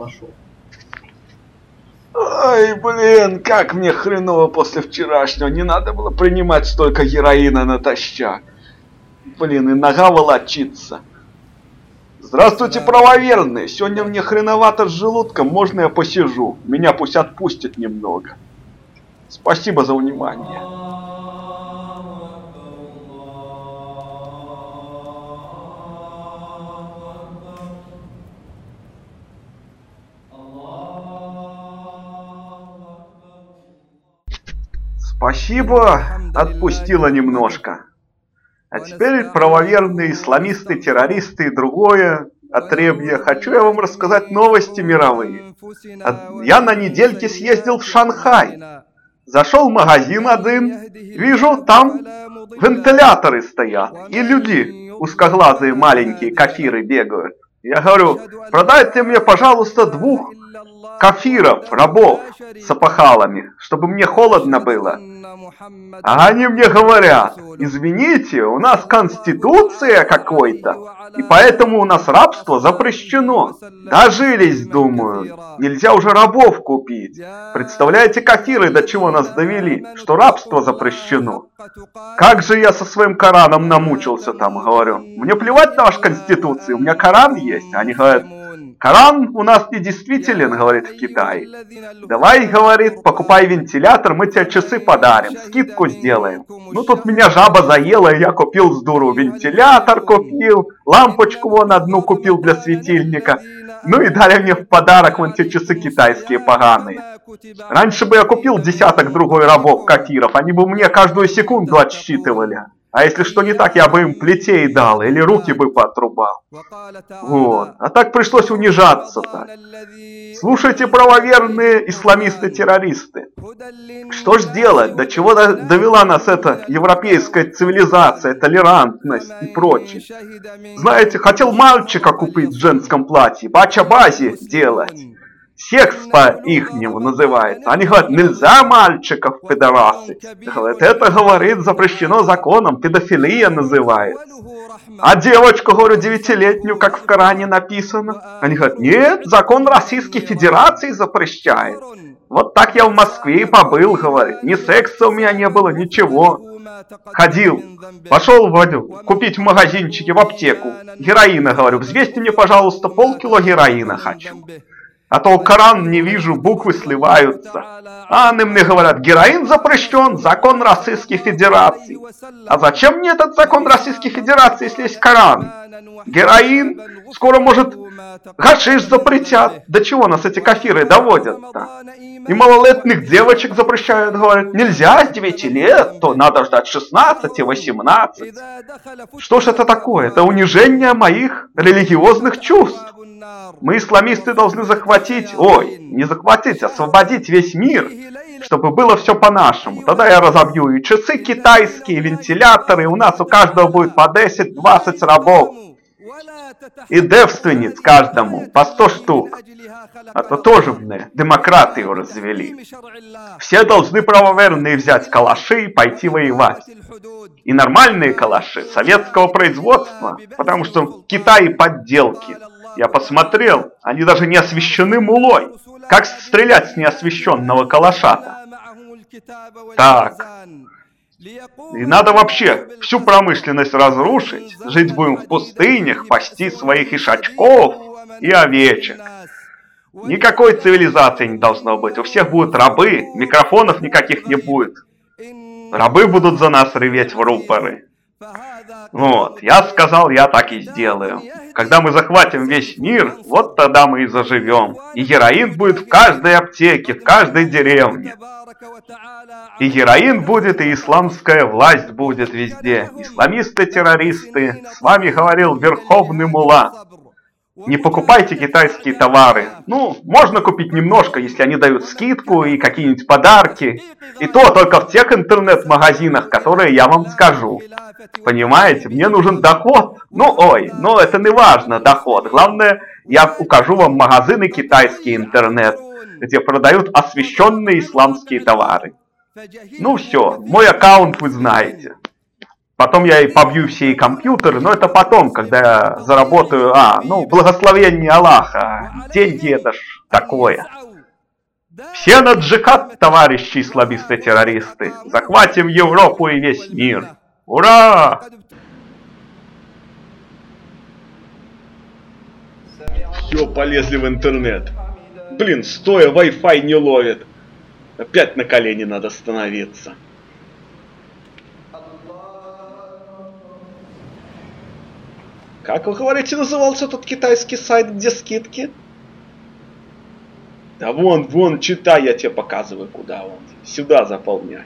пошел. Ай, блин, как мне хреново после вчерашнего. Не надо было принимать столько героина натощак. Блин, и нога волочится. Здравствуйте, правоверные. Сегодня мне хреновато с желудком. Можно я посижу? Меня пусть отпустят немного. Спасибо за внимание. Спасибо, отпустила немножко. А теперь правоверные исламисты, террористы и другое отребье. Хочу я вам рассказать новости мировые. Я на недельке съездил в Шанхай. Зашел в магазин один, вижу, там вентиляторы стоят, и люди узкоглазые маленькие кафиры бегают. Я говорю, продайте мне, пожалуйста, двух кафиров, рабов с опахалами, чтобы мне холодно было. А они мне говорят, извините, у нас конституция какой-то, и поэтому у нас рабство запрещено. Дожились, думаю, нельзя уже рабов купить. Представляете, кафиры до чего нас довели, что рабство запрещено. Как же я со своим Кораном намучился там, говорю. Мне плевать на вашу конституцию, у меня Коран есть. Они говорят, Коран у нас не действителен, говорит в Китае. Давай, говорит, покупай вентилятор, мы тебе часы подарим, скидку сделаем. Ну тут меня жаба заела, я купил с дуру вентилятор купил, лампочку вон одну купил для светильника. Ну и дали мне в подарок вон те часы китайские поганые. Раньше бы я купил десяток другой рабов кафиров, они бы мне каждую секунду отсчитывали. А если что не так, я бы им плетей дал или руки бы поотрубал. Вот. А так пришлось унижаться так. Слушайте, правоверные исламисты-террористы. Что ж делать? До чего довела нас эта европейская цивилизация, толерантность и прочее? Знаете, хотел мальчика купить в женском платье, бача-бази делать секс по-ихнему называется. Они говорят, нельзя мальчиков пидорасы. Говорят, это, говорит, запрещено законом, педофилия называется. А девочку, говорю, девятилетнюю, как в Коране написано. Они говорят, нет, закон Российской Федерации запрещает. Вот так я в Москве и побыл, говорит. Ни секса у меня не было, ничего. Ходил, пошел Вадю, купить в магазинчике, в аптеку. Героина, говорю, взвесьте мне, пожалуйста, полкило героина хочу. А то Коран не вижу, буквы сливаются. А они мне говорят, героин запрещен, закон Российской Федерации. А зачем мне этот закон Российской Федерации, если есть Коран? Героин, скоро, может, гашиш запретят. До чего нас эти кафиры доводят-то? И малолетних девочек запрещают, говорят, нельзя с 9 лет, то надо ждать 16-18. Что ж это такое? Это унижение моих религиозных чувств. Мы, исламисты, должны захватить, ой, не захватить, освободить весь мир, чтобы было все по-нашему. Тогда я разобью и часы китайские, и вентиляторы, и у нас у каждого будет по 10-20 рабов. И девственниц каждому по 100 штук. А то тоже мне демократию развели. Все должны правоверные взять калаши и пойти воевать. И нормальные калаши советского производства, потому что в Китае подделки. Я посмотрел, они даже не освещены мулой. Как стрелять с неосвещенного калаша-то? Так. И надо вообще всю промышленность разрушить. Жить будем в пустынях, пасти своих ишачков и овечек. Никакой цивилизации не должно быть. У всех будут рабы, микрофонов никаких не будет. Рабы будут за нас реветь в рупоры. Вот, я сказал, я так и сделаю. Когда мы захватим весь мир, вот тогда мы и заживем. И героин будет в каждой аптеке, в каждой деревне. И героин будет, и исламская власть будет везде. Исламисты-террористы. С вами говорил Верховный Мула. Не покупайте китайские товары. Ну, можно купить немножко, если они дают скидку и какие-нибудь подарки. И то только в тех интернет-магазинах, которые я вам скажу. Понимаете, мне нужен доход. Ну, ой, ну это не важно, доход. Главное, я укажу вам магазины китайский интернет, где продают освещенные исламские товары. Ну все, мой аккаунт вы знаете. Потом я и побью все и компьютеры, но это потом, когда я заработаю... А, ну, благословение Аллаха. Деньги это ж такое. Все на джихад, товарищи исламисты-террористы. Захватим Европу и весь мир. Ура! Все, полезли в интернет. Блин, стоя, Wi-Fi не ловит. Опять на колени надо становиться. Как вы говорите, назывался тот китайский сайт, где скидки? Да вон, вон, читай, я тебе показываю, куда он. Сюда заполняй.